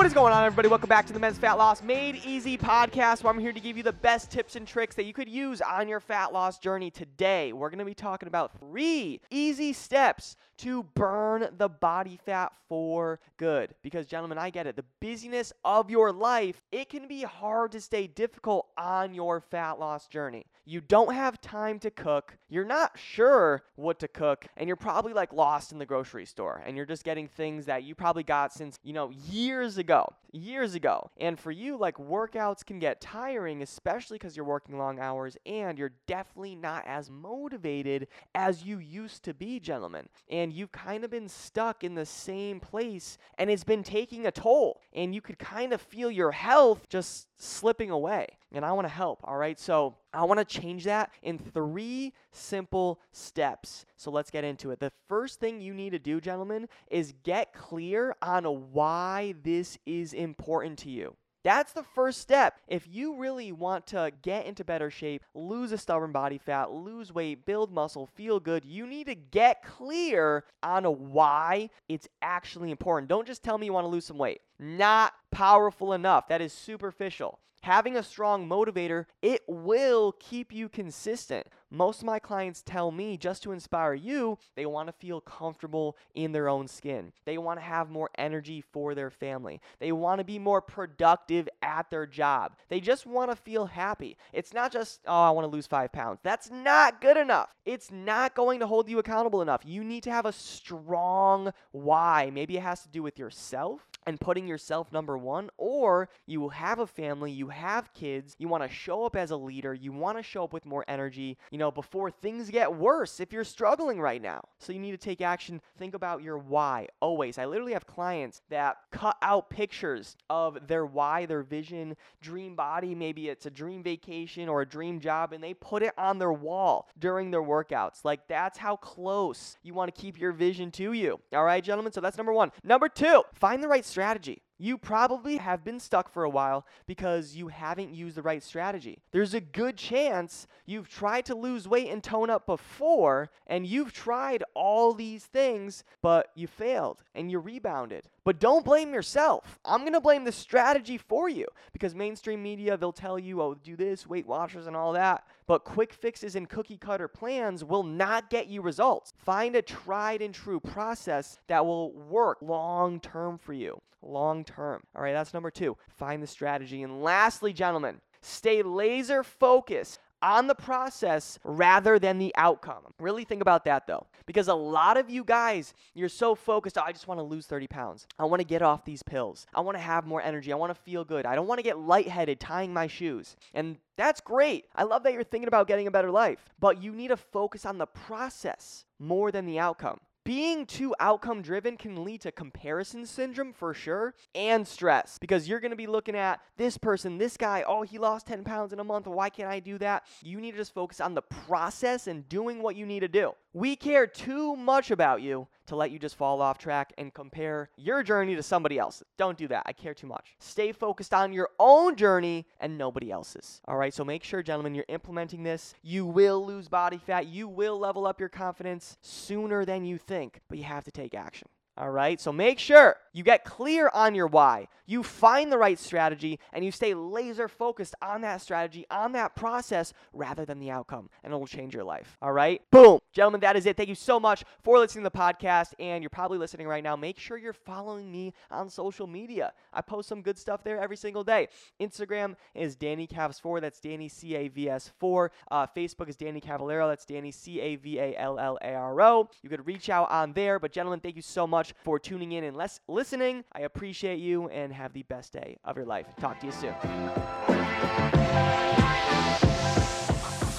What is going on, everybody? Welcome back to the Men's Fat Loss Made Easy podcast, where I'm here to give you the best tips and tricks that you could use on your fat loss journey. Today, we're going to be talking about three easy steps to burn the body fat for good. Because, gentlemen, I get it. The busyness of your life, it can be hard to stay difficult on your fat loss journey. You don't have time to cook, you're not sure what to cook, and you're probably like lost in the grocery store and you're just getting things that you probably got since, you know, years ago. Years ago. And for you, like workouts can get tiring, especially because you're working long hours and you're definitely not as motivated as you used to be, gentlemen. And you've kind of been stuck in the same place and it's been taking a toll. And you could kind of feel your health just slipping away. And I want to help, all right? So I want to change that in three simple steps. So let's get into it. The first thing you need to do, gentlemen, is get clear on why this is important to you. That's the first step. If you really want to get into better shape, lose a stubborn body fat, lose weight, build muscle, feel good, you need to get clear on why it's actually important. Don't just tell me you want to lose some weight. Not powerful enough. That is superficial. Having a strong motivator, it will keep you consistent. Most of my clients tell me just to inspire you, they want to feel comfortable in their own skin. They want to have more energy for their family. They want to be more productive at their job. They just want to feel happy. It's not just, oh, I want to lose five pounds. That's not good enough. It's not going to hold you accountable enough. You need to have a strong why. Maybe it has to do with yourself and putting yourself number one, or you have a family, you have kids, you want to show up as a leader, you want to show up with more energy, you know, before things get worse if you're struggling right now. So you need to take action. Think about your why always. I literally have clients that cut out pictures of their why, their vision, dream body, maybe it's a dream vacation or a dream job, and they put it on their wall during their workouts. Like that's how close you want to keep your vision to you. All right, gentlemen? So that's number one. Number two, find the right strategy. You probably have been stuck for a while because you haven't used the right strategy. There's a good chance you've tried to lose weight and tone up before, and you've tried all these things, but you failed and you rebounded. But don't blame yourself. I'm going to blame the strategy for you because mainstream media, they'll tell you, oh, do this, Weight Watchers, and all that. But quick fixes and cookie cutter plans will not get you results. Find a tried and true process that will work long term for you. Long term. All right, that's number two. Find the strategy. And lastly, gentlemen, stay laser focused on the process rather than the outcome. Really think about that though, because a lot of you guys, you're so focused, oh, I just want to lose 30 pounds. I want to get off these pills. I want to have more energy. I want to feel good. I don't want to get lightheaded tying my shoes. And that's great. I love that you're thinking about getting a better life, but you need to focus on the process more than the outcome being too outcome driven can lead to comparison syndrome for sure and stress because you're going to be looking at this person, this guy, oh, he lost 10 pounds in a month. Why can't I do that? You need to just focus on the process and doing what you need to do. We care too much about you to let you just fall off track and compare your journey to somebody else. Don't do that. I care too much. Stay focused on your own journey and nobody else's. All right, so make sure, gentlemen, you're implementing this. You will lose body fat, you will level up your confidence sooner than you think, but you have to take action. All right, so make sure you get clear on your why. You find the right strategy and you stay laser focused on that strategy, on that process, rather than the outcome, and it will change your life. All right, boom. Gentlemen, that is it. Thank you so much for listening to the podcast. And you're probably listening right now. Make sure you're following me on social media. I post some good stuff there every single day. Instagram is Danny Cavs4. That's Danny C A V S 4. Uh, Facebook is Danny Cavallaro. That's Danny C A V A L L A R O. You could reach out on there. But, gentlemen, thank you so much for tuning in and les- listening. I appreciate you and have the best day of your life. Talk to you soon.